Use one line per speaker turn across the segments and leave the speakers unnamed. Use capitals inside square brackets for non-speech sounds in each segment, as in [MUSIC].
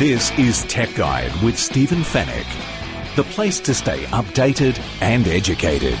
This is Tech Guide with Stephen Fenech, the place to stay updated and educated.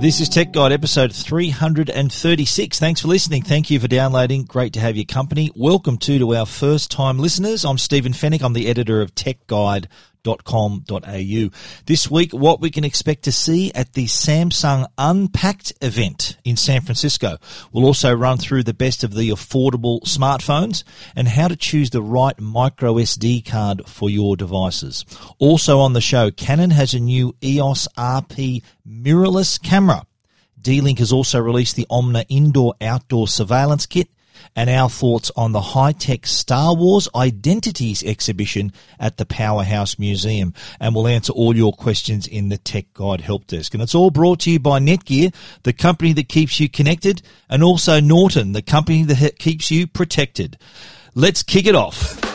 This is Tech Guide episode 336. Thanks for listening. Thank you for downloading. Great to have your company. Welcome to to our first time listeners. I'm Stephen Fenech. I'm the editor of Tech Guide samsung.com.au. This week, what we can expect to see at the Samsung Unpacked event in San Francisco. We'll also run through the best of the affordable smartphones and how to choose the right micro SD card for your devices. Also on the show, Canon has a new EOS RP mirrorless camera. D-Link has also released the Omna Indoor Outdoor Surveillance Kit and our thoughts on the high-tech Star Wars Identities exhibition at the Powerhouse Museum. And we'll answer all your questions in the Tech Guide Help Desk. And it's all brought to you by Netgear, the company that keeps you connected, and also Norton, the company that keeps you protected. Let's kick it off.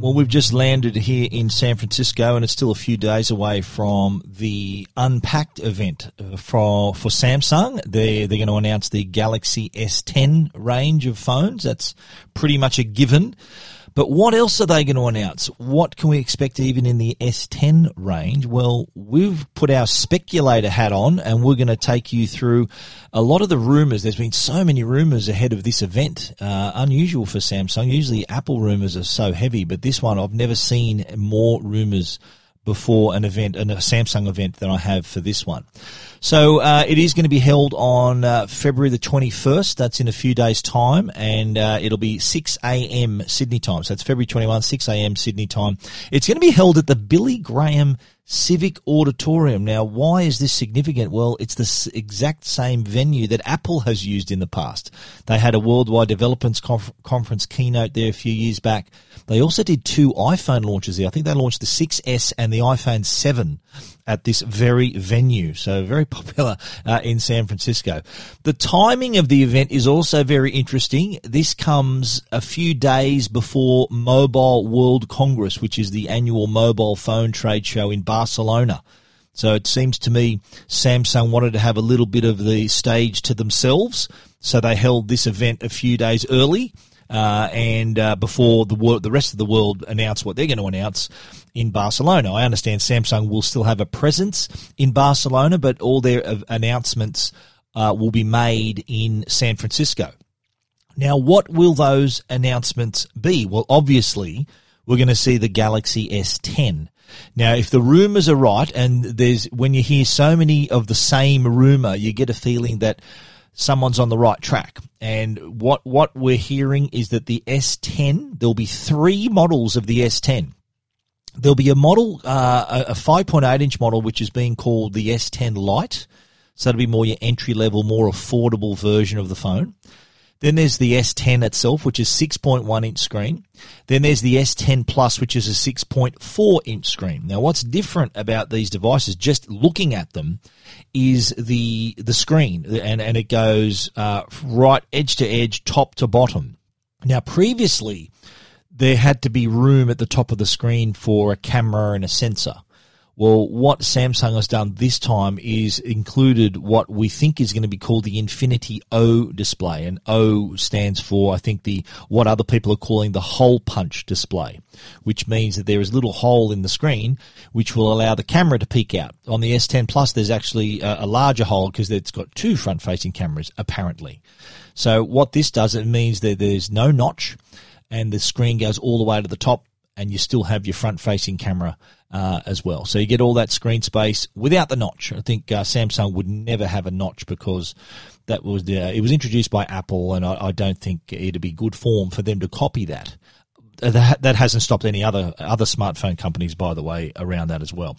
Well, we've just landed here in San Francisco, and it's still a few days away from the Unpacked event uh, for for Samsung. They're they're going to announce the Galaxy S10 range of phones. That's pretty much a given. But what else are they going to announce? What can we expect even in the S10 range? Well, we've put our speculator hat on and we're going to take you through a lot of the rumors. There's been so many rumors ahead of this event, uh, unusual for Samsung. Usually Apple rumors are so heavy, but this one I've never seen more rumors before an event, a Samsung event than I have for this one. So uh, it is going to be held on uh, February the 21st. That's in a few days' time, and uh, it'll be 6 a.m. Sydney time. So it's February 21, 6 a.m. Sydney time. It's going to be held at the Billy Graham Civic Auditorium. Now, why is this significant? Well, it's the exact same venue that Apple has used in the past. They had a worldwide developers conf- conference keynote there a few years back. They also did two iPhone launches there. I think they launched the 6S and the iPhone 7 at this very venue. So very [LAUGHS] popular uh, in San Francisco. The timing of the event is also very interesting. This comes a few days before Mobile World Congress, which is the annual mobile phone trade show in Barcelona. So it seems to me Samsung wanted to have a little bit of the stage to themselves. So they held this event a few days early uh, and uh, before the wor- the rest of the world announce what they're going to announce in Barcelona. I understand Samsung will still have a presence in Barcelona, but all their announcements uh, will be made in San Francisco. Now, what will those announcements be? Well, obviously, we're going to see the Galaxy S10. Now, if the rumors are right, and there's when you hear so many of the same rumor, you get a feeling that someone's on the right track. And what what we're hearing is that the S10, there'll be three models of the S10. There'll be a model, uh, a 5.8 inch model, which is being called the S10 Lite. So that'll be more your entry level, more affordable version of the phone. Then there's the S10 itself, which is 6.1 inch screen. Then there's the S10 Plus, which is a 6.4 inch screen. Now, what's different about these devices, just looking at them, is the the screen, and and it goes uh, right edge to edge, top to bottom. Now, previously, there had to be room at the top of the screen for a camera and a sensor. Well, what Samsung has done this time is included what we think is going to be called the Infinity O display, and O stands for, I think, the what other people are calling the hole punch display, which means that there is a little hole in the screen which will allow the camera to peek out. On the S10 Plus, there's actually a, a larger hole because it's got two front-facing cameras, apparently. So what this does, it means that there's no notch, and the screen goes all the way to the top, and you still have your front-facing camera uh, as well. So you get all that screen space without the notch. I think uh, Samsung would never have a notch because that was the, it was introduced by Apple, and I, I don't think it'd be good form for them to copy that. That, that hasn't stopped any other other smartphone companies, by the way, around that as well.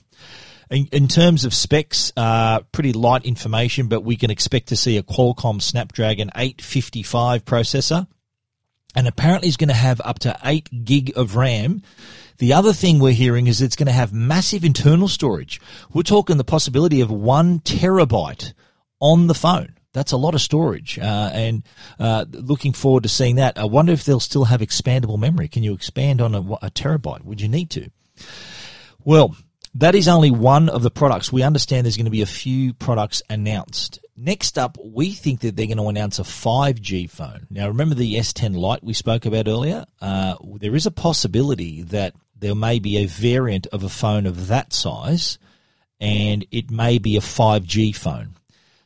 In, in, terms of specs, uh, pretty light information, but we can expect to see a Qualcomm Snapdragon 855 processor, and apparently is going to have up to 8 gig of RAM the other thing we're hearing is it's going to have massive internal storage. We're talking the possibility of one terabyte on the phone. That's a lot of storage, uh, and uh, looking forward to seeing that. I wonder if they'll still have expandable memory. Can you expand on a, a terabyte? Would you need to? Well, that is only one of the products. We understand there's going to be a few products announced. Next up, we think that they're going to announce a 5G phone. Now, remember the S10 Lite we spoke about earlier? Uh, there is a possibility that there may be a variant of a phone of that size, and it may be a 5G phone.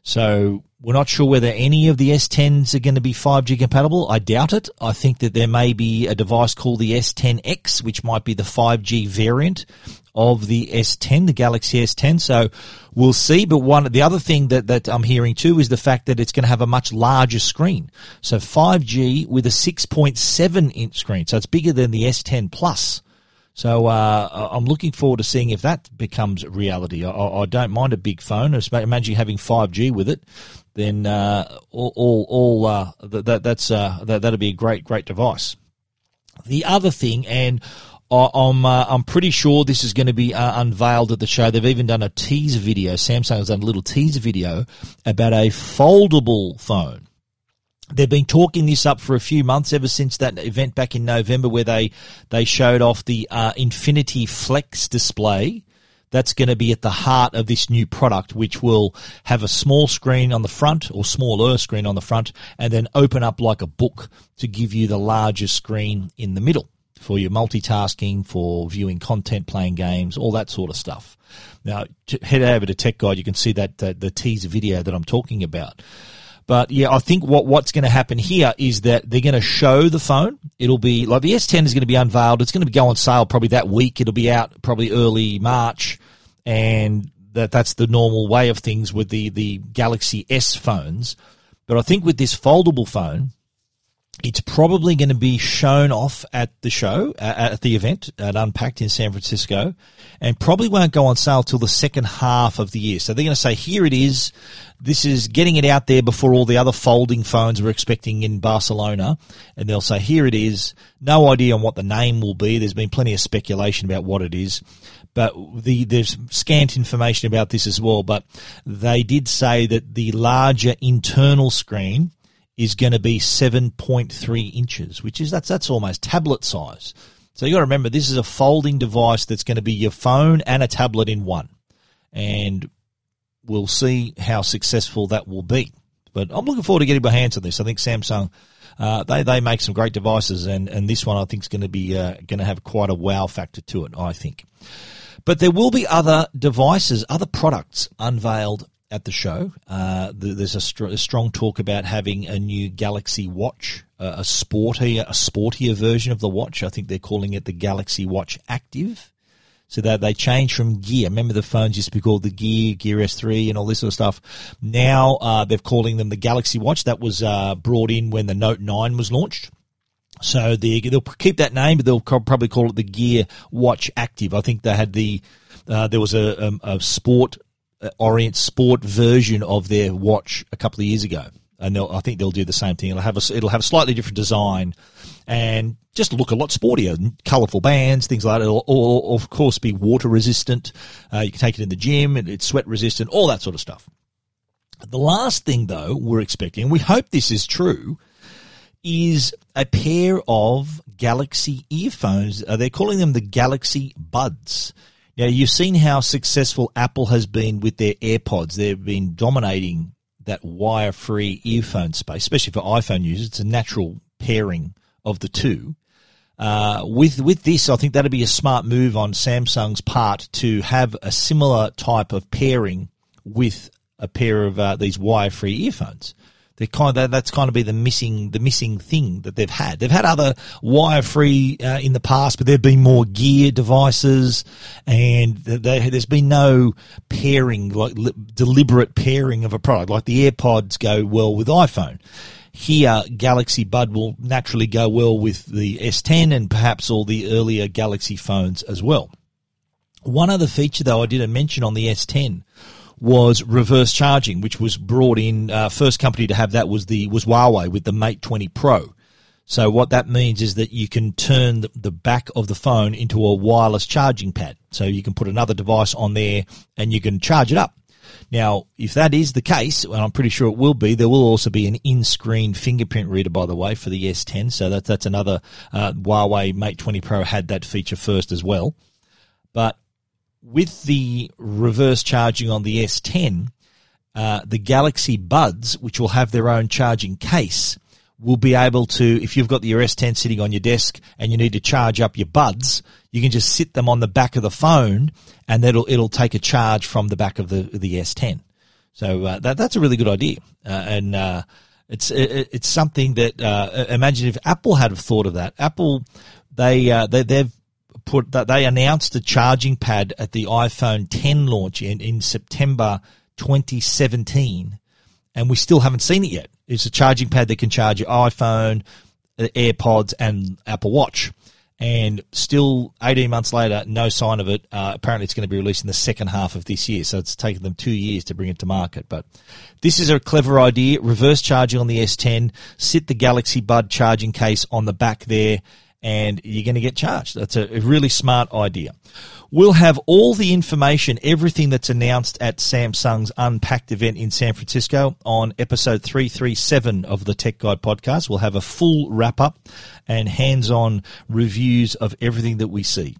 So we're not sure whether any of the S10s are going to be 5G compatible. I doubt it. I think that there may be a device called the S10X, which might be the 5G variant of the S10, the Galaxy S10. So we'll see. But one, the other thing that, that I'm hearing too is the fact that it's going to have a much larger screen. So 5G with a 6.7 inch screen. So it's bigger than the S10 Plus. So uh, I'm looking forward to seeing if that becomes reality. I, I, don't mind a big phone. Imagine having 5G with it, then uh, all all, all uh, that that's uh, that that'd be a great great device. The other thing, and I'm uh, I'm pretty sure this is going to be uh, unveiled at the show. They've even done a teaser video. Samsung has done a little teaser video about a foldable phone. They've been talking this up for a few months, ever since that event back in November where they they showed off the uh, Infinity Flex display. That's going to be at the heart of this new product, which will have a small screen on the front or smaller screen on the front, and then open up like a book to give you the larger screen in the middle for your multitasking, for viewing content, playing games, all that sort of stuff. Now, head over to Tech Guide. You can see that the teaser video that I'm talking about. But yeah, I think what what's going to happen here is that they're going to show the phone. It'll be like the S10 is going to be unveiled. It's going to go on sale probably that week. It'll be out probably early March, and that that's the normal way of things with the the Galaxy S phones. But I think with this foldable phone, it's probably going to be shown off at the show, at the event at Unpacked in San Francisco, and probably won't go on sale till the second half of the year. So they're going to say, here it is. This is getting it out there before all the other folding phones we're expecting in Barcelona. And they'll say, here it is. No idea on what the name will be. There's been plenty of speculation about what it is. But the, there's scant information about this as well. But they did say that the larger internal screen is going to be 7.3 inches, which is that's that's almost tablet size. So you got to remember this is a folding device that's going to be your phone and a tablet in one, and we'll see how successful that will be. But I'm looking forward to getting my hands on this. I think Samsung uh, they they make some great devices, and, and this one I think is going to be uh, going to have quite a wow factor to it. I think. But there will be other devices, other products unveiled at the show. Uh, there's a, str- a, strong talk about having a new Galaxy Watch, uh, a sportier, a sportier version of the watch. I think they're calling it the Galaxy Watch Active. So that they changed from Gear. Remember the phones used to be called the Gear, Gear S3, and all this sort of stuff. Now uh, they're calling them the Galaxy Watch. That was uh, brought in when the Note 9 was launched. So they, will keep that name, but they'll probably call it the Gear Watch Active. I think they had the uh, there was a, a, a, sport Orient Sport version of their watch a couple of years ago, and I think they'll do the same thing. It'll have a it'll have a slightly different design, and just look a lot sportier, colourful bands, things like that. It'll, it'll of course be water resistant. Uh, you can take it in the gym, it's sweat resistant, all that sort of stuff. The last thing, though, we're expecting, and we hope this is true, is a pair of Galaxy earphones. Uh, they're calling them the Galaxy Buds. Now, you've seen how successful Apple has been with their AirPods. They've been dominating that wire free earphone space, especially for iPhone users. It's a natural pairing of the two. Uh, with with this, I think that'd be a smart move on Samsung's part to have a similar type of pairing with a pair of uh, these wire free earphones. They kind of, that's kind of be the missing the missing thing that they've had. They've had other wire free uh, in the past, but there've been more gear devices, and they, there's been no pairing like li- deliberate pairing of a product. Like the AirPods go well with iPhone. Here, Galaxy Bud will naturally go well with the S10 and perhaps all the earlier Galaxy phones as well. One other feature, though, I didn't mention on the S10 was reverse charging, which was brought in. Uh, first company to have that was the was Huawei with the Mate 20 Pro. So what that means is that you can turn the, back of the phone into a wireless charging pad. So you can put another device on there and you can charge it up. Now, if that is the case, and I'm pretty sure it will be, there will also be an in-screen fingerprint reader, by the way, for the S10. So that's that's another uh, Huawei Mate 20 Pro had that feature first as well. But with the reverse charging on the S10, uh, the Galaxy Buds, which will have their own charging case, will be able to, if you've got your S10 sitting on your desk and you need to charge up your buds, you can just sit them on the back of the phone and it'll, it'll take a charge from the back of the, the S10. So, uh, that, that's a really good idea. Uh, and, uh, it's, it, it's something that, uh, imagine if Apple had thought of that. Apple, they, uh, they, they've, put that they announced a charging pad at the iPhone 10 launch in, in September 2017, and we still haven't seen it yet. It's a charging pad that can charge your iPhone, AirPods, and Apple Watch. And still 18 months later, no sign of it. Uh, apparently, it's going to be released in the second half of this year. So it's taken them two years to bring it to market. But this is a clever idea. Reverse charging on the S10. Sit the Galaxy Bud charging case on the back there and you're going to get charged. That's a, really smart idea. We'll have all the information, everything that's announced at Samsung's Unpacked event in San Francisco on episode 337 of the Tech Guide podcast. We'll have a full wrap up and hands on reviews of everything that we see.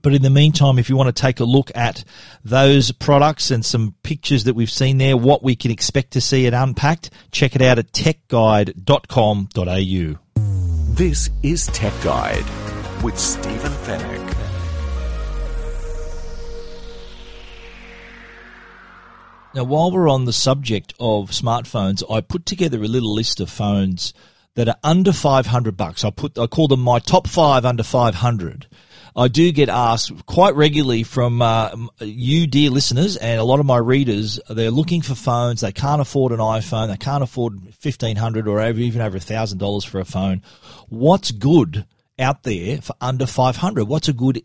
But in the meantime, if you want to take a look at those products and some pictures that we've seen there, what we can expect to see at Unpacked, check it out at techguide.com.au.
This is Tech Guide with Stephen Fenech.
Now, while we're on the subject of smartphones, I put together a little list of phones that are under 500 bucks. I put I call them my top 5 under 500. I do get asked quite regularly from uh, you, dear listeners, and a lot of my readers. They're looking for phones. They can't afford an iPhone. They can't afford fifteen hundred or even over thousand dollars for a phone. What's good out there for under five hundred? What's a good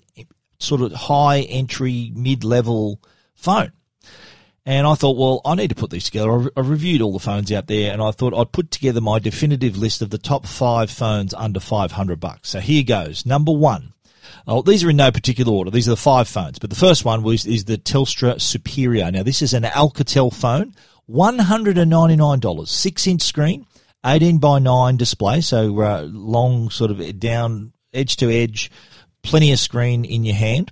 sort of high entry, mid level phone? And I thought, well, I need to put these together. I reviewed all the phones out there, and I thought I'd put together my definitive list of the top five phones under 500 bucks. So here goes. Number one, Oh, these are in no particular order. These are the five phones, but the first one was is the Telstra Superior. Now this is an Alcatel phone, one hundred and ninety nine dollars, six inch screen, eighteen by nine display, so uh, long sort of down edge to edge, plenty of screen in your hand.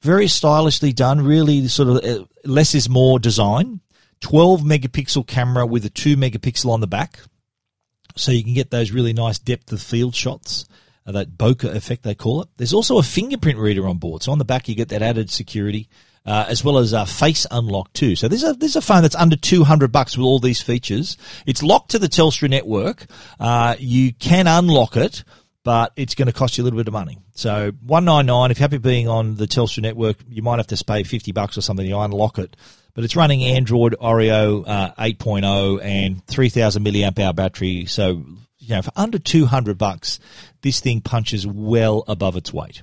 Very stylishly done, really sort of uh, less is more design. 12 megapixel camera with a 2 megapixel on the back. So you can get those really nice depth of field shots uh, that bokeh effect they call it. There's also a fingerprint reader on board, so on the back you get that added security. Uh, as well as uh, face unlock too. So there's a a phone that's under 200 bucks with all these features. It's locked to the Telstra network. Uh, you can unlock it, but it's going to cost you a little bit of money. So 199. If you're happy being on the Telstra network, you might have to pay 50 bucks or something to unlock it. But it's running Android Oreo uh, 8.0 and 3000 milliamp hour battery. So you know, for under 200 bucks, this thing punches well above its weight.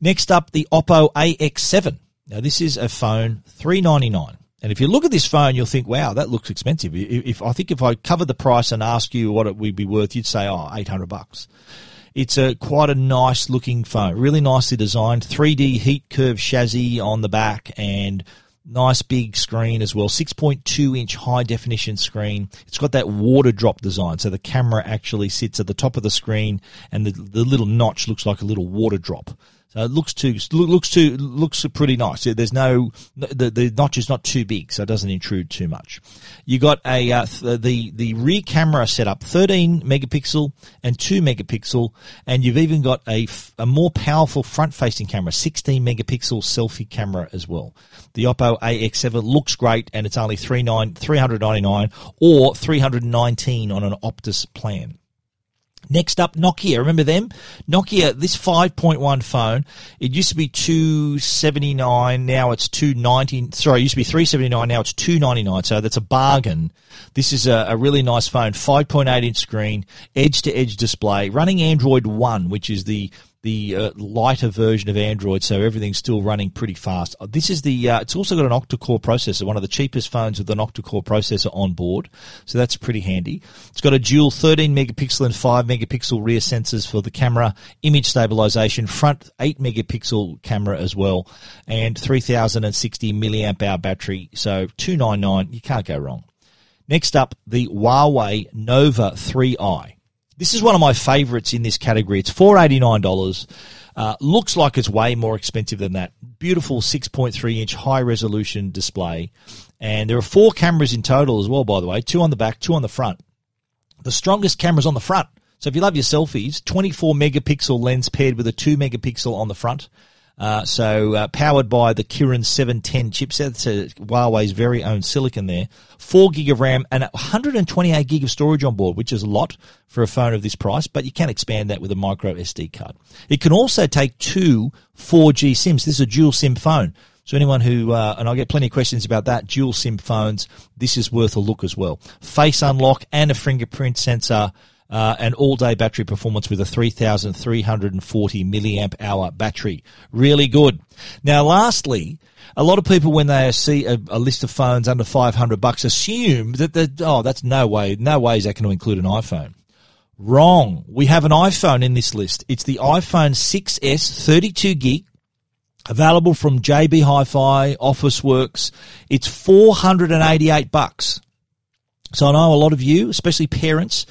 Next up, the Oppo AX7. Now, this is a phone, 399 and if you look at this phone, you'll think, wow, that looks expensive. If, I think if I cover the price and ask you what it would be worth, you'd say, oh, 800 bucks. It's a quite a nice looking phone, really nicely designed, 3D heat curve chassis on the back and Nice big screen as well, 6.2 inch high definition screen. It's got that water drop design, so the camera actually sits at the top of the screen, and the, the little notch looks like a little water drop. So it looks too looks too looks pretty nice. There's no the the notch is not too big, so it doesn't intrude too much. You got a uh, the the rear camera setup, 13 megapixel and 2 megapixel, and you've even got a a more powerful front facing camera, 16 megapixel selfie camera as well. The Oppo AX7 looks great, and it's only 399 or 319 on an Optus plan. Next up, Nokia. Remember them? Nokia, this 5.1 phone, it used to be 279, now it's 290. Sorry, it used to be 379, now it's 299. So that's a bargain. This is a, a really nice phone, 5.8 inch screen, edge to edge display, running Android 1, which is the the uh, lighter version of Android, so everything's still running pretty fast. Uh, this is the. Uh, it's also got an octa-core processor, one of the cheapest phones with an octa-core processor on board, so that's pretty handy. It's got a dual 13 megapixel and 5 megapixel rear sensors for the camera, image stabilization, front 8 megapixel camera as well, and 3060 milliamp hour battery. So 299, you can't go wrong. Next up, the Huawei Nova 3i. This is one of my favorites in this category. It's $489. Uh, looks like it's way more expensive than that. Beautiful 6.3 inch high resolution display. And there are four cameras in total as well, by the way. Two on the back, two on the front. The strongest camera's on the front. So if you love your selfies, 24 megapixel lens paired with a 2 megapixel on the front. Uh, so uh, powered by the Kirin 710 chipset, a Huawei's very own silicon there. Four gig of RAM and 128 gig of storage on board, which is a lot for a phone of this price, but you can expand that with a micro SD card. It can also take two 4G SIMs. This is a dual SIM phone. So anyone who, uh, and I get plenty of questions about that, dual SIM phones, this is worth a look as well. Face unlock and a fingerprint sensor uh, and all day battery performance with a 3,340 milliamp hour battery. Really good. Now, lastly, a lot of people when they see a, a list of phones under 500 bucks assume that oh, that's no way, no way is that going to include an iPhone. Wrong. We have an iPhone in this list. It's the iPhone 6S 32 gig available from JB Hi-Fi, Officeworks. It's 488 bucks. So I know a lot of you, especially parents,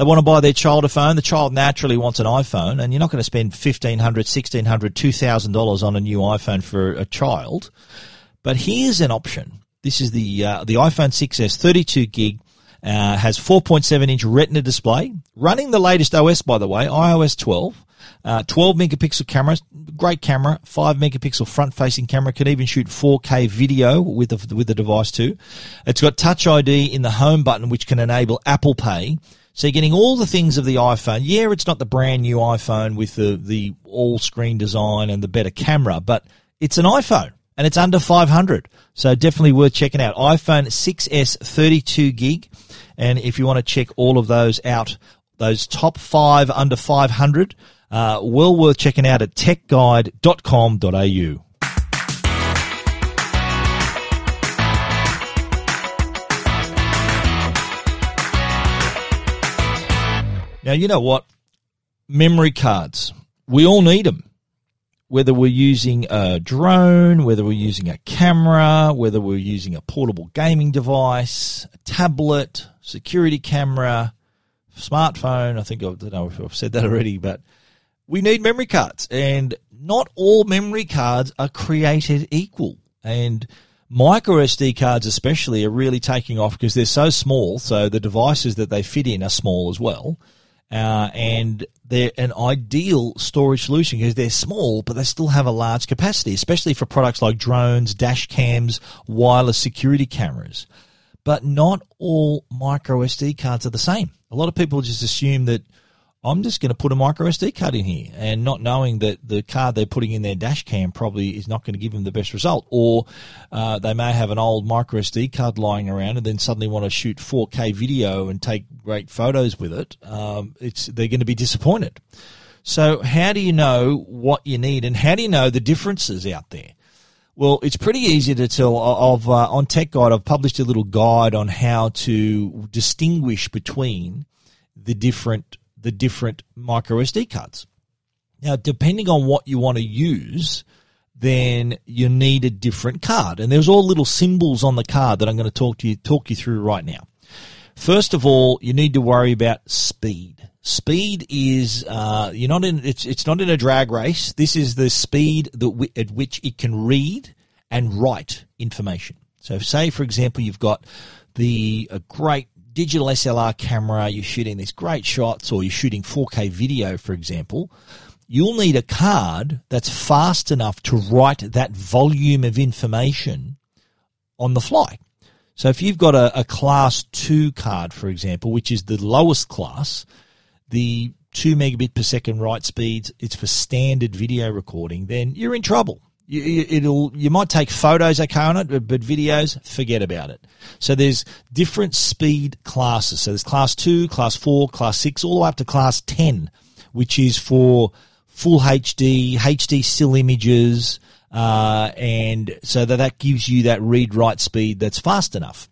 they want to buy their child a phone. The child naturally wants an iPhone, and you're not going to spend $1,500, $1,600, $2,000 on a new iPhone for a child. But here's an option. This is the uh, the iPhone 6s, 32 gig, uh, has 4.7 inch Retina display, running the latest OS by the way, iOS 12. Uh, 12 megapixel camera, great camera, 5 megapixel front facing camera, can even shoot 4K video with the, with the device too. It's got Touch ID in the home button, which can enable Apple Pay. So you're getting all the things of the iPhone. Yeah, it's not the brand new iPhone with the, the all screen design and the better camera, but it's an iPhone and it's under 500. So definitely worth checking out. iPhone 6S 32 gig. And if you want to check all of those out, those top five under 500, uh, well worth checking out at techguide.com.au. Now, you know what? Memory cards. We all need them. Whether we're using a drone, whether we're using a camera, whether we're using a portable gaming device, a tablet, security camera, smartphone. I think I don't know if I've said that already, but we need memory cards, and not all memory cards are created equal. And micro SD cards, especially, are really taking off because they're so small. So the devices that they fit in are small as well. Uh, and they're an ideal storage solution because they're small, but they still have a large capacity, especially for products like drones, dash cams, wireless security cameras. But not all micro SD cards are the same. A lot of people just assume that I'm just going to put a micro SD card in here and not knowing that the card they're putting in their dash cam probably is not going to give them the best result. Or uh, they may have an old micro SD card lying around and then suddenly want to shoot 4K video and take great photos with it. Um, it's they're going to be disappointed. So how do you know what you need and how do you know the differences out there? Well, it's pretty easy to tell. Of uh, on Tech Guide, I've published a little guide on how to distinguish between the different the different micro SD cards. Now, depending on what you want to use, then you need a different card. And there's all little symbols on the card that I'm going to talk to you talk you through right now. First of all, you need to worry about speed. Speed is uh, you're not in it's it's not in a drag race. This is the speed that at which it can read and write information. So, say for example, you've got the a great digital SLR camera, you're shooting these great shots, or you're shooting 4K video, for example, you'll need a card that's fast enough to write that volume of information on the fly. So if you've got a, a class 2 card, for example, which is the lowest class, the 2 megabit per second write speeds, it's for standard video recording, then you're in trouble you, it'll you might take photos okay on it, but, but videos forget about it. So there's different speed classes. So there's class two, class four, class six, all the way up to class ten, which is for full HD, HD still images, uh, and so that that gives you that read write speed that's fast enough.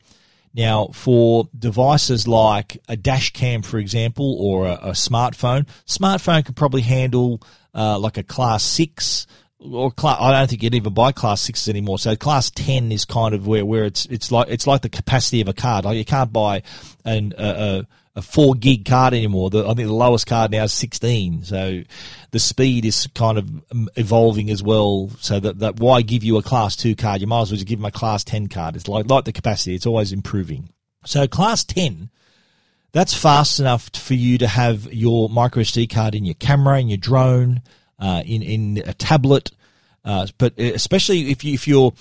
Now, for devices like a dash cam, for example, or a, a smartphone, smartphone can probably handle uh, like a class six or class, I don't think you'd even buy class sixes anymore. So class ten is kind of where, where it's it's like it's like the capacity of a card. Like you can't buy an a, a four gig card anymore. The, I think the lowest card now is 16. So the speed is kind of um, evolving as well. So that, that why give you a class two card? You might as well just give them a class 10 card. It's like, like the capacity. It's always improving. So class 10, that's fast enough for you to have your micro SD card in your camera, in your drone, uh, in, in a tablet. Uh, but especially if you, if you're,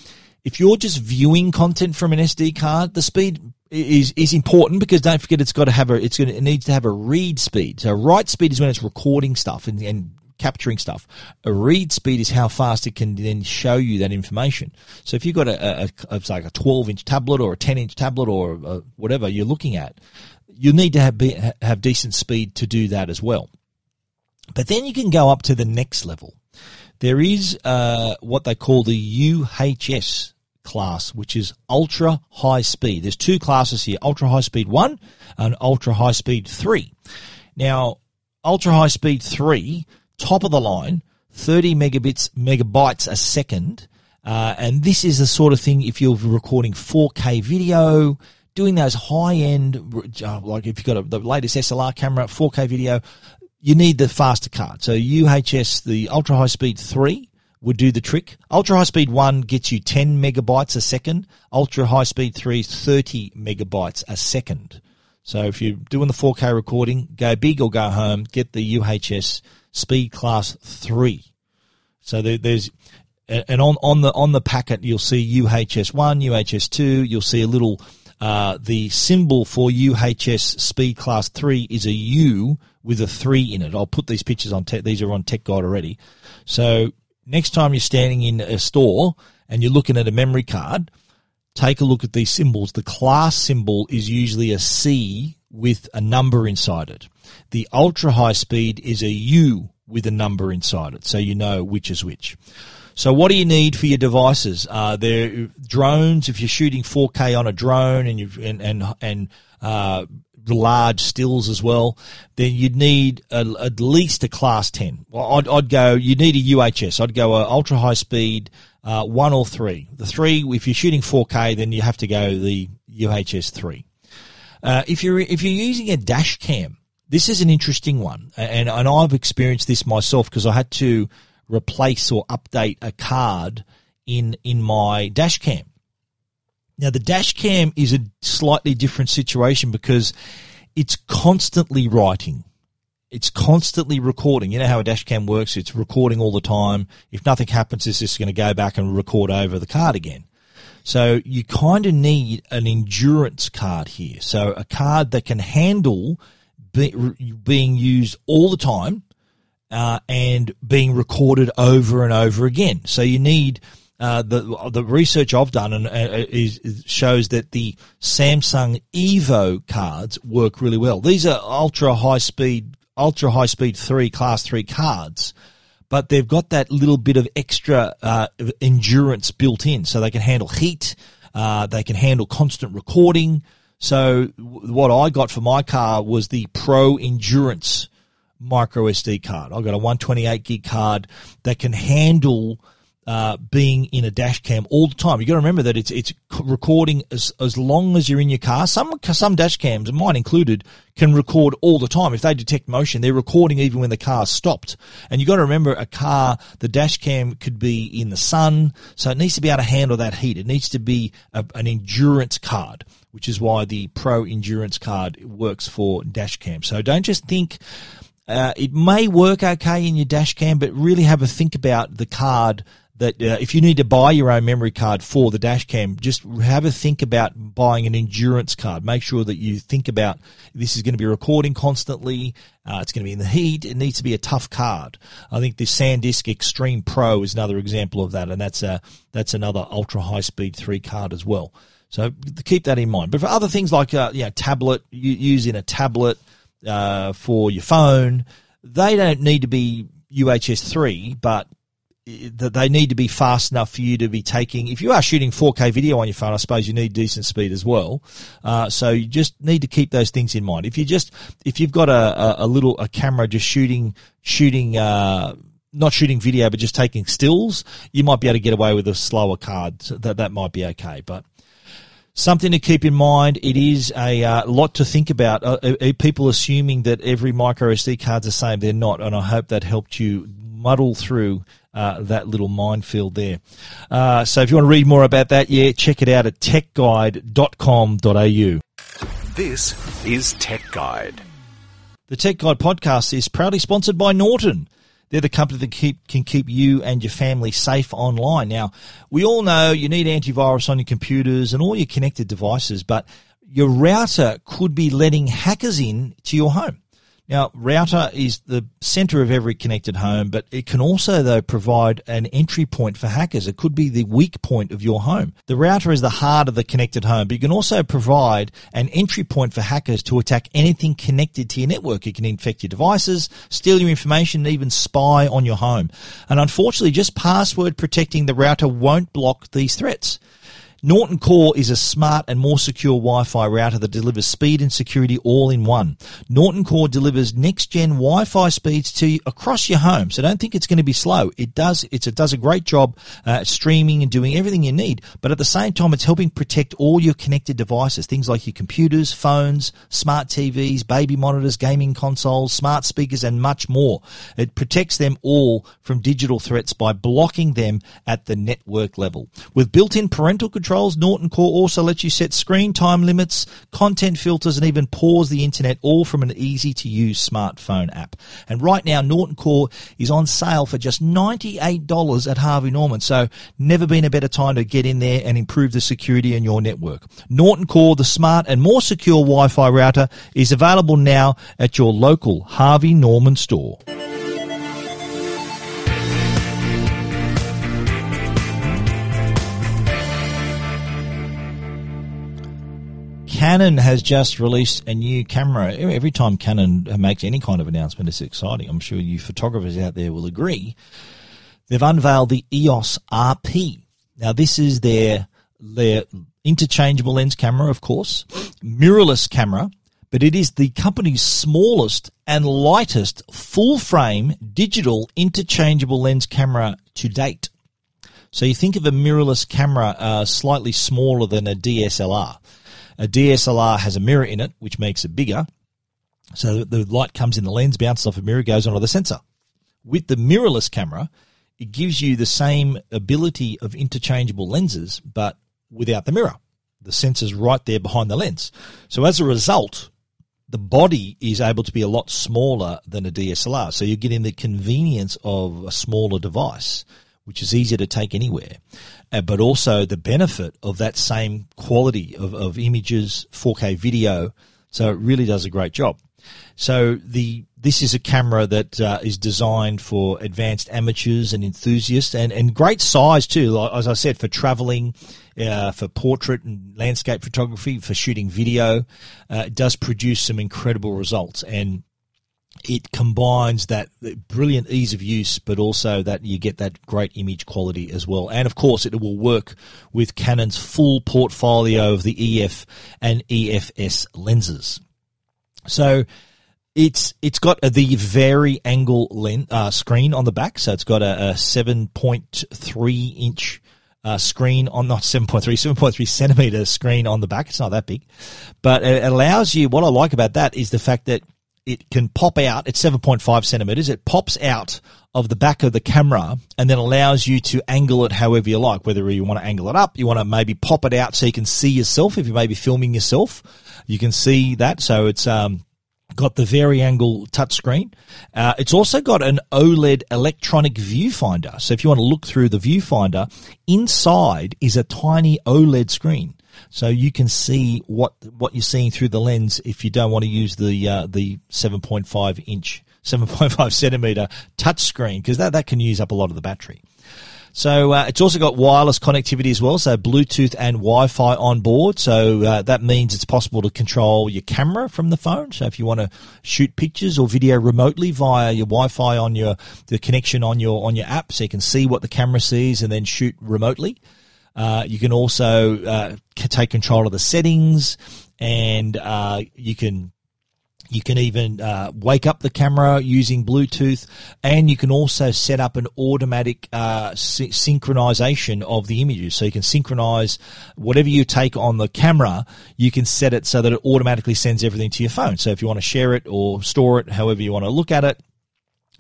if you're just viewing content from an SD card, the speed is is important because don't forget it's got to have a it's going it needs to have a read speed. So write speed is when it's recording stuff and, and capturing stuff. A read speed is how fast it can then show you that information. So if you've got a, a, a like a 12 inch tablet or a 10 inch tablet or a, whatever you're looking at, you need to have be, have decent speed to do that as well. But then you can go up to the next level. There is uh, what they call the UHS class, which is ultra high speed. There's two classes here, ultra high speed one and ultra high speed three. Now, ultra high speed three, top of the line, 30 megabits, megabytes a second. Uh, and this is the sort of thing if you're recording 4K video, doing those high end, uh, like if you've got a, the latest SLR camera, 4K video, you need the faster card. So UHS, the ultra high speed three, would do the trick. Ultra high speed one gets you 10 megabytes a second. Ultra high speed three, 30 megabytes a second. So if you're doing the 4K recording, go big or go home, get the UHS speed class three. So there, there's, and on, on the, on the packet, you'll see UHS one, UHS two, you'll see a little, uh, the symbol for UHS speed class three is a U with a three in it. I'll put these pictures on, te- these are on Tech Guide already. So next time you're standing in a store and you're looking at a memory card, take a look at these symbols. The class symbol is usually a C with a number inside it. The ultra high speed is a U with a number inside it, so you know which is which. So what do you need for your devices? Uh, there drones. If you're shooting 4K on a drone and you and and and uh, large stills as well, then you'd need a, at least a class 10. Well, I'd, I'd, go, you need a UHS. I'd go a ultra high speed, uh, one or three. The three, if you're shooting 4K, then you have to go the UHS 3. Uh, if you're, if you're using a dash cam, this is an interesting one. And, and I've experienced this myself because I had to replace or update a card in, in my dash cam. Now, the dash cam is a slightly different situation because it's constantly writing. It's constantly recording. You know how a dash cam works? It's recording all the time. If nothing happens, it's just going to go back and record over the card again. So you kind of need an endurance card here. So a card that can handle be, being used all the time uh, and being recorded over and over again. So you need uh, the the research I've done and uh, is, is, shows that the Samsung Evo cards work really well. These are ultra high speed, ultra high speed three class three cards, but they've got that little bit of extra uh, endurance built in, so they can handle heat, uh, they can handle constant recording. So what I got for my car was the Pro Endurance micro SD card. I've got a 128 gig card that can handle uh, being in a dash cam all the time. You've got to remember that it's it's recording as as long as you're in your car. Some some dash cams, mine included, can record all the time. If they detect motion, they're recording even when the car's stopped. And you've got to remember, a car, the dash cam could be in the sun, so it needs to be able to handle that heat. It needs to be a, an endurance card, which is why the Pro Endurance card works for dash cam. So don't just think. Uh, it may work okay in your dash cam, but really have a think about the card that uh, if you need to buy your own memory card for the dash cam, just have a think about buying an endurance card. Make sure that you think about this is going to be recording constantly. Uh, it's going to be in the heat. It needs to be a tough card. I think the SanDisk Extreme Pro is another example of that, and that's a that's another ultra high speed three card as well. So keep that in mind. But for other things like uh, tablet, you, using a tablet uh, for your phone, they don't need to be UHS three, but that they need to be fast enough for you to be taking. If you are shooting 4K video on your phone, I suppose you need decent speed as well. Uh, so you just need to keep those things in mind. If you just if you've got a, a, a little a camera just shooting shooting. Uh, not shooting video, but just taking stills, you might be able to get away with a slower card. So that that might be okay. But something to keep in mind. It is a uh, lot to think about. Uh, uh, people assuming that every micro SD card's the same, they're not, and I hope that helped you muddle through uh, that little minefield there. Uh, so if you want to read more about that, yeah, check it out at techguide.com.au.
This is Tech Guide.
The Tech Guide podcast is proudly sponsored by Norton. They're the company that keep, can keep you and your family safe online. Now, we all know you need antivirus on your computers and all your connected devices, but your router could be letting hackers in to your home. Now, router is the center of every connected home, but it can also, though, provide an entry point for hackers. It could be the weak point of your home. The router is the heart of the connected home, but you can also provide an entry point for hackers to attack anything connected to your network. It can infect your devices, steal your information, and even spy on your home. And unfortunately, just password protecting the router won't block these threats. Norton Core is a smart and more secure Wi-Fi router that delivers speed and security all in one. Norton Core delivers next-gen Wi-Fi speeds to you across your home, so don't think it's going to be slow. It does. it does a great job uh, streaming and doing everything you need, but at the same time, it's helping protect all your connected devices, things like your computers, phones, smart TVs, baby monitors, gaming consoles, smart speakers, and much more. It protects them all from digital threats by blocking them at the network level. With built-in parental control controls, Norton Core also lets you set screen time limits, content filters, and even pause the internet all from an easy to use smartphone app. And right now, Norton Core is on sale for just $98 at Harvey Norman. So never been a better time to get in there and improve the security in your network. Norton Core, the smart and more secure Wi-Fi router is available now at your local Harvey Norman store. Canon has just released a new camera. Every time Canon makes any kind of announcement, it's exciting. I'm sure you photographers out there will agree. They've unveiled the EOS RP. Now, this is their their interchangeable lens camera, of course, mirrorless camera, but it is the company's smallest and lightest full frame digital interchangeable lens camera to date. So you think of a mirrorless camera uh, slightly smaller than a DSLR. A DSLR has a mirror in it, which makes it bigger. So the light comes in the lens, bounces off a mirror, goes onto the sensor. With the mirrorless camera, it gives you the same ability of interchangeable lenses, but without the mirror. The sensor's right there behind the lens. So as a result, the body is able to be a lot smaller than a DSLR. So you're getting the convenience of a smaller device which is easier to take anywhere, uh, but also the benefit of that same quality of, of images, 4K video. So it really does a great job. So the this is a camera that uh, is designed for advanced amateurs and enthusiasts, and, and great size too. Like, as I said, for traveling, uh, for portrait and landscape photography, for shooting video, uh, it does produce some incredible results. And it combines that brilliant ease of use, but also that you get that great image quality as well. And of course, it will work with Canon's full portfolio of the EF and EFS lenses. So it's it's got the vari-angle lens, uh, screen on the back, so it's got a, a seven point three inch. Uh, screen on not 7.3 7.3 centimeter screen on the back it's not that big but it allows you what i like about that is the fact that it can pop out. It's 7.5 centimeters. It pops out of the back of the camera and then allows you to angle it however you like. Whether you want to angle it up, you want to maybe pop it out so you can see yourself. If you may be filming yourself, you can see that. So it's um, got the vari-angle touchscreen. Uh, it's also got an OLED electronic viewfinder. So if you want to look through the viewfinder, inside is a tiny OLED screen so you can see what what you're seeing through the lens if you don't want to use the uh, the 7.5 inch [LAUGHS] 7.5 centimeter touch screen because that, that can use up a lot of the battery. So uh, it's also got wireless connectivity as well, so Bluetooth and Wi-Fi on board. So uh, that means it's possible to control your camera from the phone. So if you want to shoot pictures or video remotely via your Wi-Fi on your the connection on your on your app, so you can see what the camera sees and then shoot remotely. Uh, you can also uh, take control of the settings, and uh, you can You can even uh, wake up the camera using Bluetooth, and you can also set up an automatic uh, sy- synchronization of the images. So you can synchronize whatever you take on the camera, you can set it so that it automatically sends everything to your phone. So if you want to share it or store it, however you want to look at it,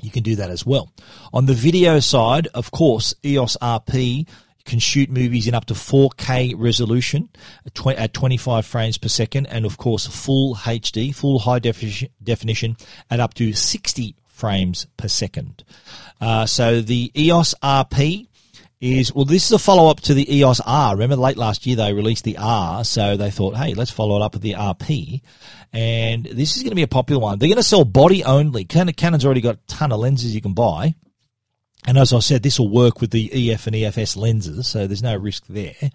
you can do that as well. On the video side, of course, EOS RP can shoot movies in up to 4K resolution at 25 frames per second, and of course, full HD, full high definition, at up to 60 frames per second. Uh, so the EOS RP is well, this is a follow up to the EOS R. Remember, late last year they released the R, so they thought, hey, let's follow it up with the RP. And this is going to be a popular one. They're going to sell body only. Canon's already got a ton of lenses you can buy. And as I said, this will work with the EF and EFS lenses, so there's no risk there.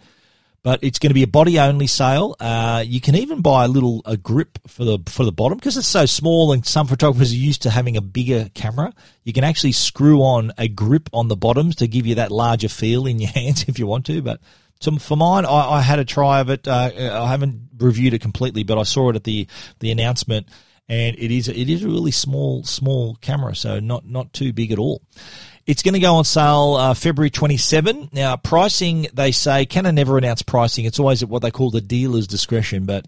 But it's going to be a body only sale. Uh, you can even buy a little a grip for the for the bottom because it's so small, and some photographers are used to having a bigger camera. You can actually screw on a grip on the bottoms to give you that larger feel in your [LAUGHS] hands if you want to. But for mine, I, I, had a try of it. Uh, I haven't reviewed it completely, but I saw it at the the announcement and it is it is a really small small camera, so not not too big at all. It's going to go on sale uh, February 27. Now, pricing, they say, Canon never announce pricing. It's always at what they call the dealer's discretion, but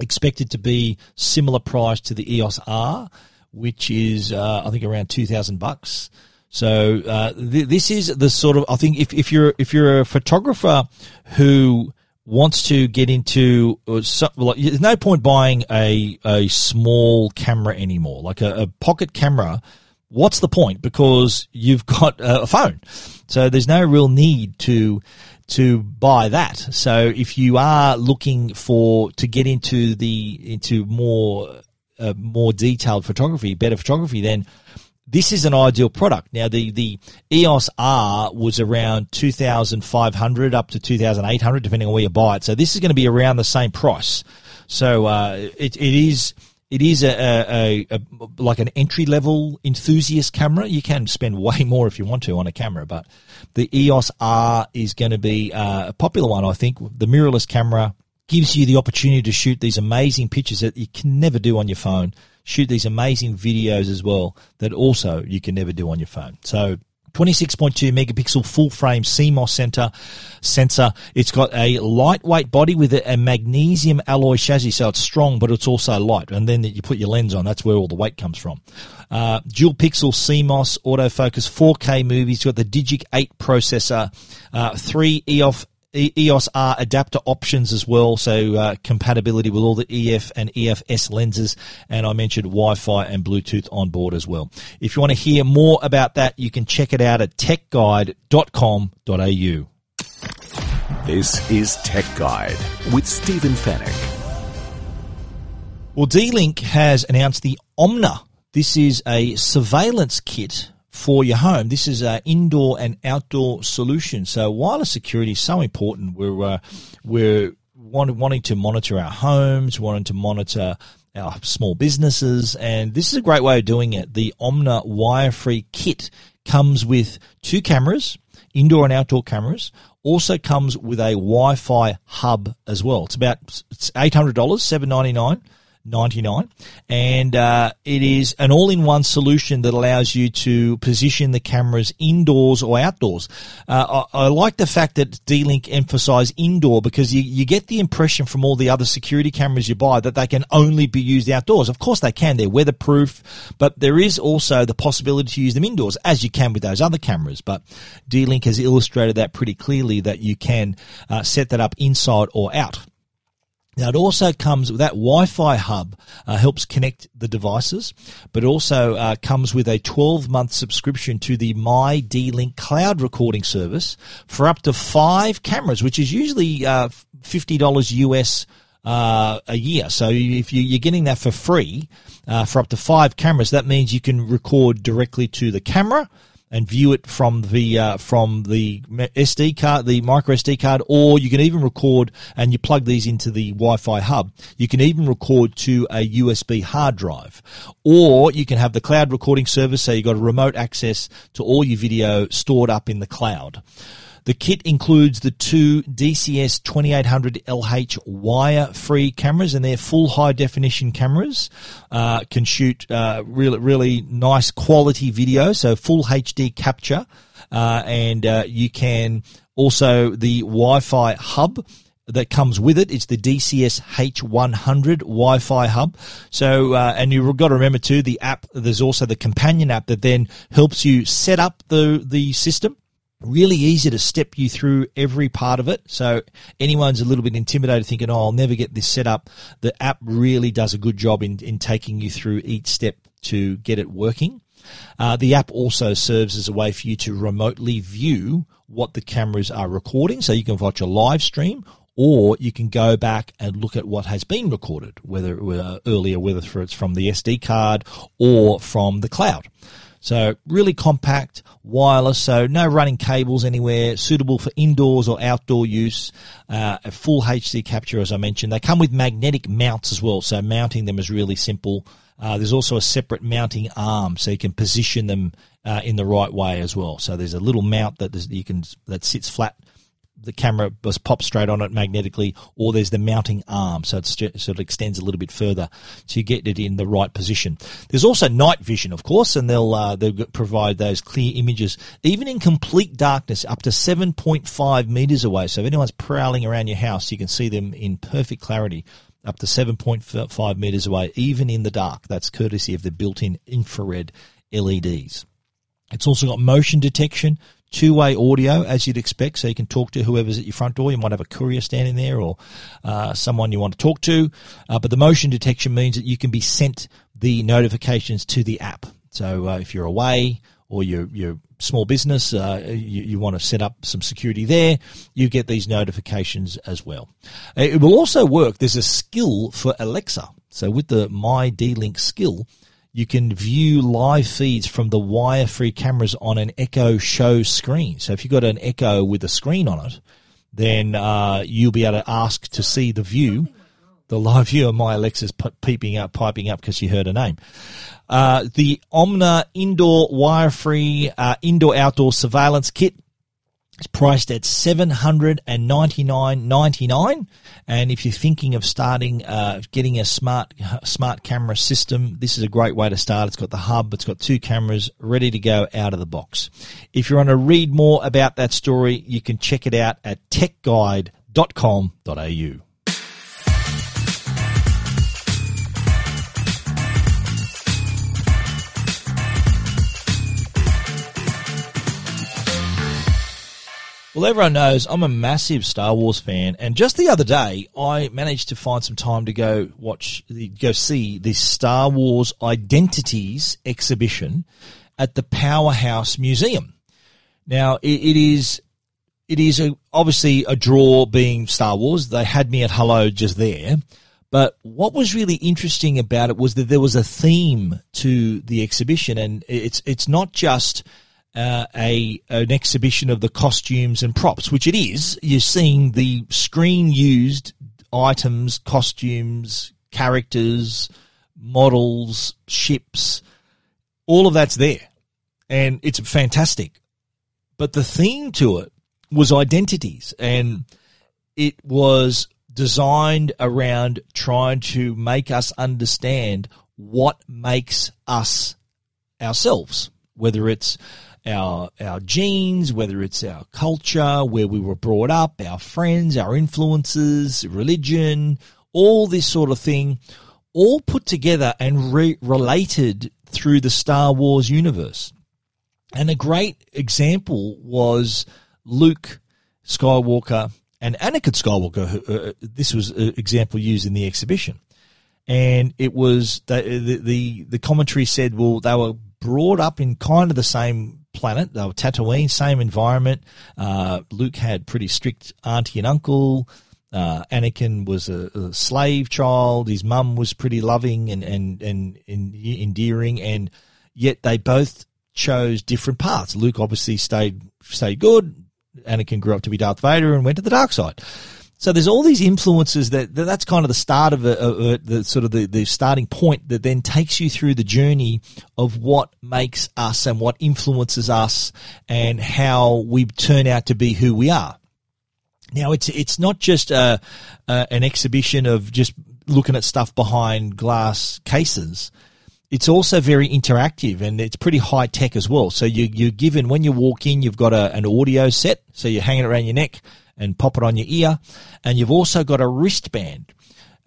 expected to be similar price to the EOS R, which is, uh, I think, around 2000 bucks. So uh, th- this is the sort of I think if, if you're if you're a photographer who wants to get into uh, there's no point buying a a small camera anymore like a, a pocket camera what's the point? Because you've [LAUGHS] got a phone. So there's no real need to to buy that. So if you are looking for to get into the into more uh, more detailed photography, better photography, then this is an ideal product. Now the the EOS R was around 2500 up to 2800 depending on where you buy it. So this is going to be around the same price. So uh, it, it is it is a, a, a, a like an entry level enthusiast camera. You can spend way [LAUGHS] more if you want to on a camera, but the EOS R is going to be uh, a popular one. I think the mirrorless camera gives you the opportunity to shoot these amazing pictures that you can never do on your phone. Shoot these amazing videos as well that also you can never do on your phone. So 26.2 megapixel full frame CMOS center sensor. It's got a lightweight body with a, magnesium alloy chassis, so it's strong, but it's also light. And then you put your lens on, that's where all the weight comes from. Uh, dual pixel CMOS autofocus 4K movies. You've got the Digic 8 processor, uh, three EOF EOS R adapter options as well, so uh, compatibility with all the EF and EFS lenses, and I mentioned Wi-Fi and Bluetooth on board as well. If you want to hear more about that, you can check it out at techguide.com.au.
This is Tech Guide with Stephen Fenech.
Well, D-Link has announced the Omna. This is a surveillance kit for your home. This is an indoor and outdoor solution. So wireless security is so important. We're uh, we're want, wanting to monitor our homes, wanting to monitor our small businesses, and this is a great way of doing it. The Omna wire-free kit comes with two cameras, indoor and outdoor cameras. Also comes with a Wi-Fi hub as well. It's about it's eight hundred dollars, seven ninety nine. 99 and uh, it is an all-in-one solution that allows you to position the cameras indoors or outdoors. Uh, I, I, like the fact that d-link emphasize indoor because you, you get the impression from all the other security cameras you buy that they can only be used outdoors. Of course they can they're weatherproof but there is also the possibility to use them indoors as you can with those other cameras. But d-link has illustrated that pretty clearly that you can uh, set that up inside or out now it also comes with that Wi-Fi hub uh, helps connect the devices, but also uh, comes with a 12-month subscription to the My D-Link cloud recording service for up to five cameras, which is usually uh, fifty dollars US. Uh, a year. So if you, are getting that for free uh, for up to five cameras, that means you can record directly to the camera and view it from the uh, from the SD card, the micro SD card, or you can even record and you plug these into the Wi-Fi hub. You can even record to a USB hard drive, or you can have the cloud recording service, so you've got a remote access to all your video stored up in the cloud. The kit includes the two DCS 2800 LH wire-free cameras, and they're full high definition cameras. Uh, can shoot uh, really really nice quality video, so full HD capture, uh, and uh, you can also the Wi-Fi hub that comes with it. It's the DCS H100 Wi-Fi hub. So, uh, and you've got to remember too, the app, there's also the companion app that then helps you set up the, the system. Really easy to step you through every part of it. So anyone's a little bit intimidated thinking, oh, I'll never get this set up. The app really does a good job in, in taking you through each step to get it working. Uh, the app also serves as a way for you to remotely view what the cameras are recording. So you can watch a live stream or you can go back and look at what has been recorded, whether it were earlier, whether it's from the SD card or from the cloud. So really compact, wireless, so no running cables anywhere, suitable for indoors or outdoor use. Uh, a full HD capture, as I mentioned. They come with magnetic mounts as well, so mounting them is really simple. Uh, there's also a separate mounting arm, so you can position them uh, in the right way as well. So there's a little mount that you can that sits flat the camera was popped straight on it magnetically, or there's the mounting arm, so, so it extends a little bit further, to get it in the right position. There's also night vision, of course, and they'll uh, they'll provide those clear images even in complete darkness, up to 7.5 meters away. So if anyone's prowling around your house, you can see them in perfect clarity. Up to 7.5 meters away, even in the dark. That's courtesy of the built in infrared LEDs. It's also got motion detection, two-way audio as you'd expect, so you can talk to whoever's at your front door. You might have a courier standing there or uh, someone you want to talk to. Uh, but the motion detection means that you can be sent the notifications to the app. So uh, if you're away or you're, you're small business, uh, you, you, want to set up some security there, you get these notifications as well. It will also work. There's a skill for Alexa. So with the My D-Link skill, you can view live feeds from the wire-free cameras on an Echo Show screen. So if you've got an Echo with a screen on it, then uh, you'll be able to ask to see the view, the live view of my Alexa's peeping up, piping up because she heard a name. Uh, the Omna indoor wire-free uh, indoor-outdoor surveillance kit it's priced at seven hundred and ninety nine ninety nine, and if you're thinking of starting uh, getting a smart smart camera system, this is a great way to start. It's got the hub, it's got two cameras ready to go out of the box. If you want to read more about that story, you can check it out at techguide.com.au. Well, everyone knows I'm a massive Star Wars fan, and just the other day, I managed to find some time to go watch, go see the Star Wars Identities exhibition at the Powerhouse Museum. Now, it, it is, it is a, obviously a draw being Star Wars. They had me at hello just there. But what was really interesting about it was that there was a theme to the exhibition, and it's it's not just uh, a an exhibition of the costumes and props, which it is. You're seeing the screen used items, costumes, characters, models, ships, all of that's there, and it's fantastic. But the theme to it was identities, and it was designed around trying to make us understand what makes us ourselves, whether it's our our genes, whether it's our culture, where we were brought up, our friends, our influences, religion, all this sort of thing, all put together and re- related through the Star Wars universe. And a great example was Luke Skywalker and Anakin Skywalker. Uh, this was an example used in the exhibition. And it was the, the the commentary said, well, they were brought up in kind of the same planet. They were Tatooine, same environment. Uh, Luke had pretty strict auntie and uncle. Uh, Anakin was a, a, slave child. His mum was pretty loving and, and, and, and endearing, and yet they both chose different paths. Luke obviously stayed stayed good. Anakin grew up to be Darth Vader and went to the dark side. So there's all these influences that, that that's kind of the start of, a, the sort of the, the starting point that then takes you through the journey of what makes us and what influences us and how we turn out to be who we are. Now it's it's not just a, a, an exhibition of just looking at stuff behind glass cases. It's also very interactive and it's pretty high tech as well. So you, you're given when you walk in, you've got a, an audio set, so you're hanging it around your neck and pop it on your ear, and you've also got a wristband.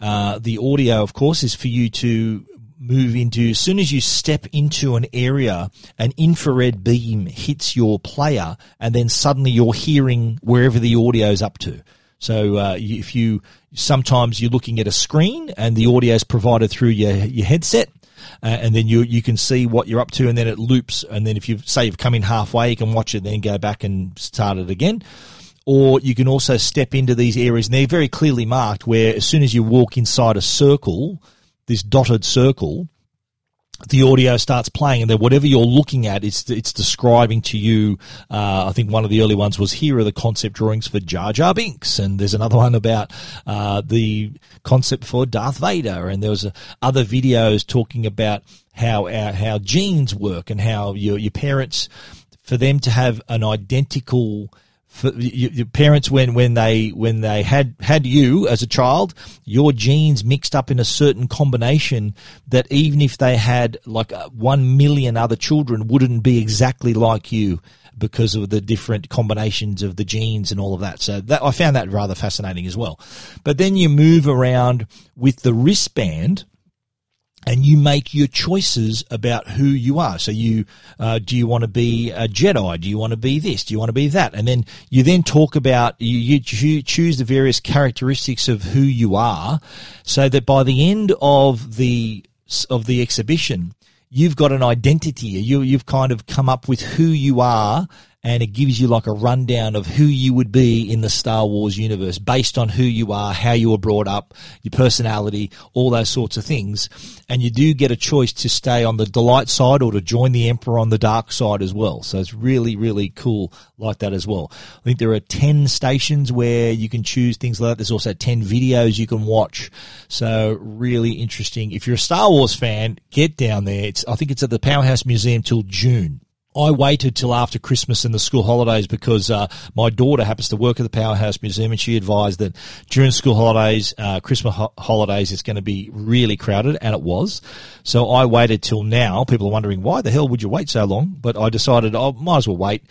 Uh, the audio, of course, is for you to move into. As soon as you step into an area an infrared beam hits your player and then suddenly you're hearing wherever the audio is up to. So uh, if you sometimes you're looking at a screen and the audio is provided through your, your headset uh, and then you you can see what you're up to and then it loops. And then if you say you've come in halfway you can watch it then go back and start it again or you can also step into these areas and they're very clearly marked where as soon as you walk inside a circle this dotted circle, the audio starts playing, and then whatever you're looking at, it's it's describing to you. Uh, I think one of the early ones was here are the concept drawings for Jar Jar Binks, and there's another one about uh, the concept for Darth Vader, and there was uh, other videos talking about how our, how genes work and how your your parents, for them to have an identical for your parents when when they when they had had you as a child your genes mixed up in a certain combination that even if they had like uh, 1 million other children wouldn't be exactly like you because of the different combinations of the genes and all of that. So that I found that rather fascinating as well. But then you move around with the wristband and you make your choices about who you are. So you, uh, do you want to be a Jedi? Do you want to be this? Do you want to be that? And then you then talk about, you, you choose the various characteristics of who you are so that by the end of the, of the exhibition, you've got an identity. You, you've kind of come up with who you are and it gives you like a rundown of who you would be in the Star Wars universe based on who you are, how you were brought up, your personality, all those sorts of things. And you do get a choice to stay on the delight side or to join the Emperor on the dark side as well. So it's really, really cool like that as well. I think there are 10 stations where you can choose things like that. There's also 10 videos you can watch. So really interesting. If you're a Star Wars fan, get down there. It's, I think it's at the Powerhouse Museum till June. I waited till after Christmas and the school holidays because uh, my daughter happens to work at the Powerhouse Museum and she advised that during school holidays, uh, Christmas ho- holidays, it's going to be really crowded, and it was. So I waited till now. People are wondering why the hell would you wait so long? But I decided I might as well wait.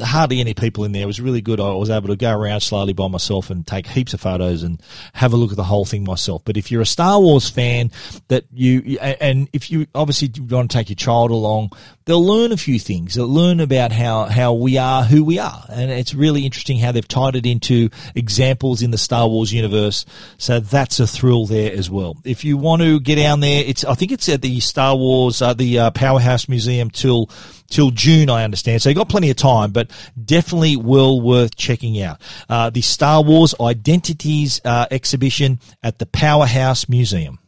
Hardly any people in there. It was really good. I was able to go around slowly by myself and take heaps of photos and have a look at the whole thing myself. But if you're a Star Wars fan, that you and if you obviously want to take your child along, they'll learn a few things. They'll learn about how, how we are who we are. And it's really interesting how they've tied it into examples in the Star Wars universe. So that's a thrill there as well. If you want to get down there, it's, I think it's at the Star Wars, uh, the uh, Powerhouse Museum till, till June, I understand. So you've got plenty of time, but definitely well worth checking out. Uh, the Star Wars Identities uh, exhibition at the Powerhouse Museum.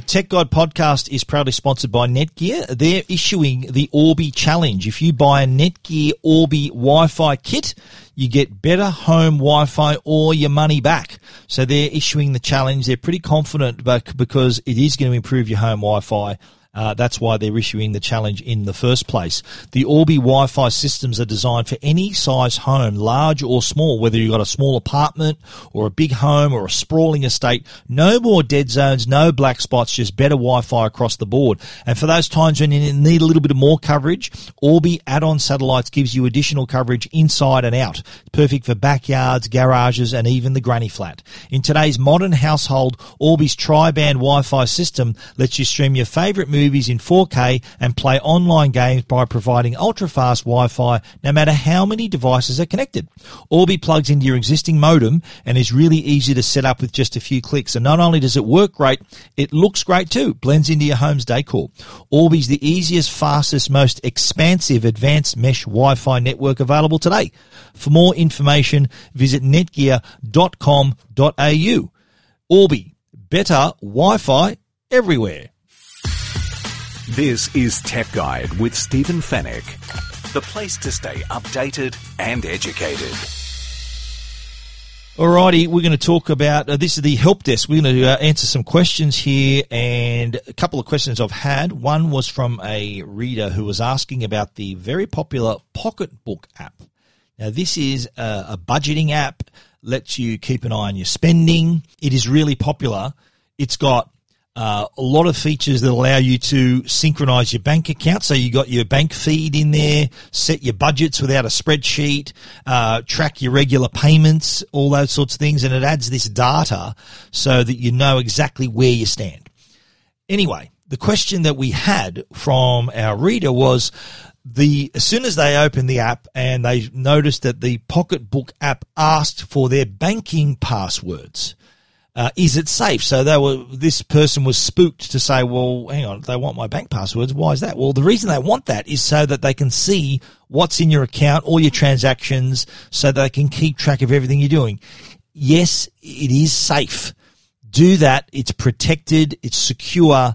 The Tech Guide podcast is proudly sponsored by Netgear. They're issuing the Orbi Challenge. If you buy a Netgear Orbi Wi-Fi kit, you get better home Wi-Fi or your money back. So they're issuing the challenge. They're pretty confident because it is going to improve your home Wi-Fi uh, that's why they're issuing the challenge in the first place. The Orbi Wi-Fi systems are designed for any size home, large or small, whether you've got a small apartment or a big home or a sprawling estate. No more dead zones, no black spots, just better Wi-Fi across the board. And for those times when you need a little bit of more coverage, Orbi add-on satellites gives you additional coverage inside and out. Perfect for backyards, garages, and even the granny flat. In today's modern household, Orbi's tri-band Wi-Fi system lets you stream your favorite movies movies in 4K and play online games by providing ultra-fast Wi-Fi no matter how many devices are connected. Orbi plugs into your existing modem and is really easy to set up with just a few clicks. And not only does it work great, it looks great too. Blends into your home's decor. Orbi's the easiest, fastest, most expansive advanced mesh Wi-Fi network available today. For more information, visit netgear.com.au. Orbi, better Wi-Fi everywhere.
This is Tech Guide with Stephen Fenech, the place to stay updated and educated.
Alrighty, we're going to talk about uh, this is the help desk. We're going to uh, answer some questions here, and a couple of questions I've had. One was from a reader who was asking about the very popular Pocketbook app. Now, this is a, a budgeting app, lets you keep an eye on your spending. It is really popular. It's got uh, a lot of features that allow you to synchronize your bank account. So you got your bank feed in there, set your budgets without a spreadsheet, uh, track your regular payments, all those sorts of things. And it adds this data so that you know exactly where you stand. Anyway, the question that we had from our reader was, the as soon as they opened the app and they noticed that the Pocketbook app asked for their banking passwords uh, is it safe? So they were, this person was spooked to say, well, hang on, they want my bank passwords. Why is that? Well, the reason they want that is so that they can see what's in your account, all your transactions, so they can keep track of everything you're doing. Yes, it is safe. Do that. It's protected. It's secure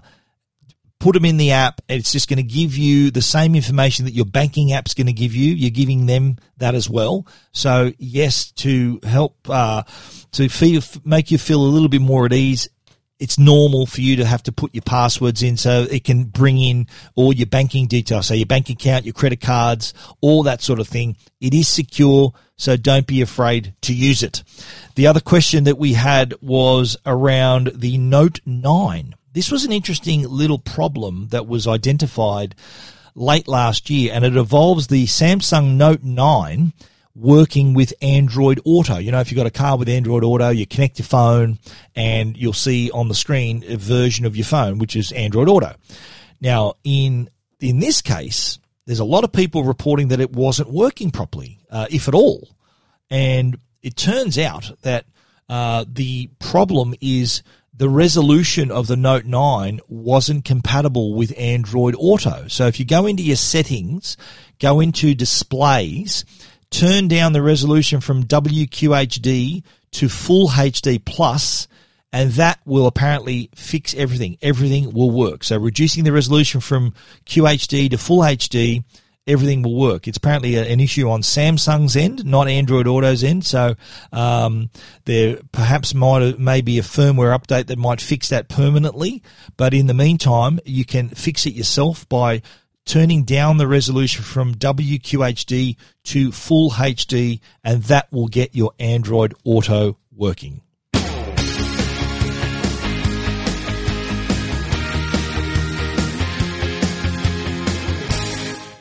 put them in the app. It's just going to give you the same information that your banking app's going to give you. You're giving them that as well. So yes, to help uh, to feel, make you feel a little bit more at ease. It's normal for you to have to put your passwords in so it can bring in all your banking details. So your bank account, your credit cards, all that sort of thing. It is secure. So don't be afraid to use it. The other question that we had was around the Note 9. This was an interesting little problem that was identified late last year, and it involves the Samsung Note 9 working with Android Auto. You know, if you've got a car with Android Auto, you connect your phone and you'll see on the screen a version of your phone, which is Android Auto. Now, in in this case, there's a lot of people reporting that it wasn't working properly, uh, if at all. And it turns out that uh, the problem is the resolution of the Note 9 wasn't compatible with Android Auto. So if you go into your settings, go into displays, turn down the resolution from WQHD to full HD plus, and that will apparently fix everything. Everything will work. So reducing the resolution from QHD to full HD everything will work. It's apparently an issue on Samsung's end, not Android Auto's end. So um, there perhaps might may be a firmware update that might fix that permanently. But in the meantime, you can fix it yourself by turning down the resolution from WQHD to full HD, and that will get your Android Auto working.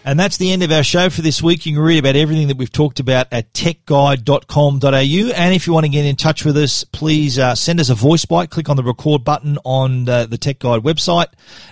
And that's the end of our show for this week. You can read about everything that we've talked about at techguide.com.au. And if you want to get in touch with us, please uh, send us a voice bite. Click on the record button on the, the Tech Guide website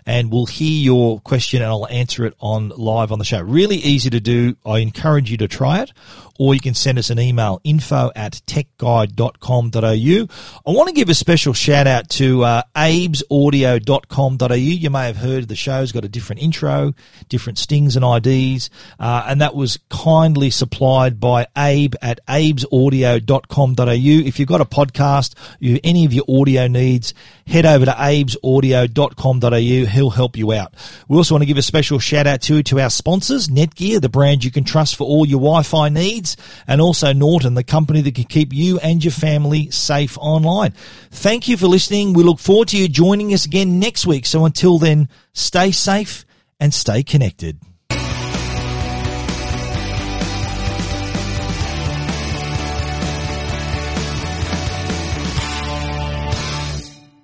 and we'll hear your question and I'll answer it on live on the show. Really easy to do. I encourage you to try it or you can send us an email info at techguide.com.au. I want to give a special shout out to uh, abesaudio.com.au. You may have heard the show's got a different intro, different stings and IDs, uh, and that was kindly supplied by Abe at abesaudio.com.au. If you've got a podcast, you any of your audio needs, head over to abesaudio.com.au. He'll help you out. We also want to give a special shout out to, to our sponsors, Netgear, the brand you can trust for all your Wi-Fi needs, and also Norton, the company that can keep you and your family safe online. Thank you for listening. We look forward to you joining us again next week. So until then, stay safe and stay connected.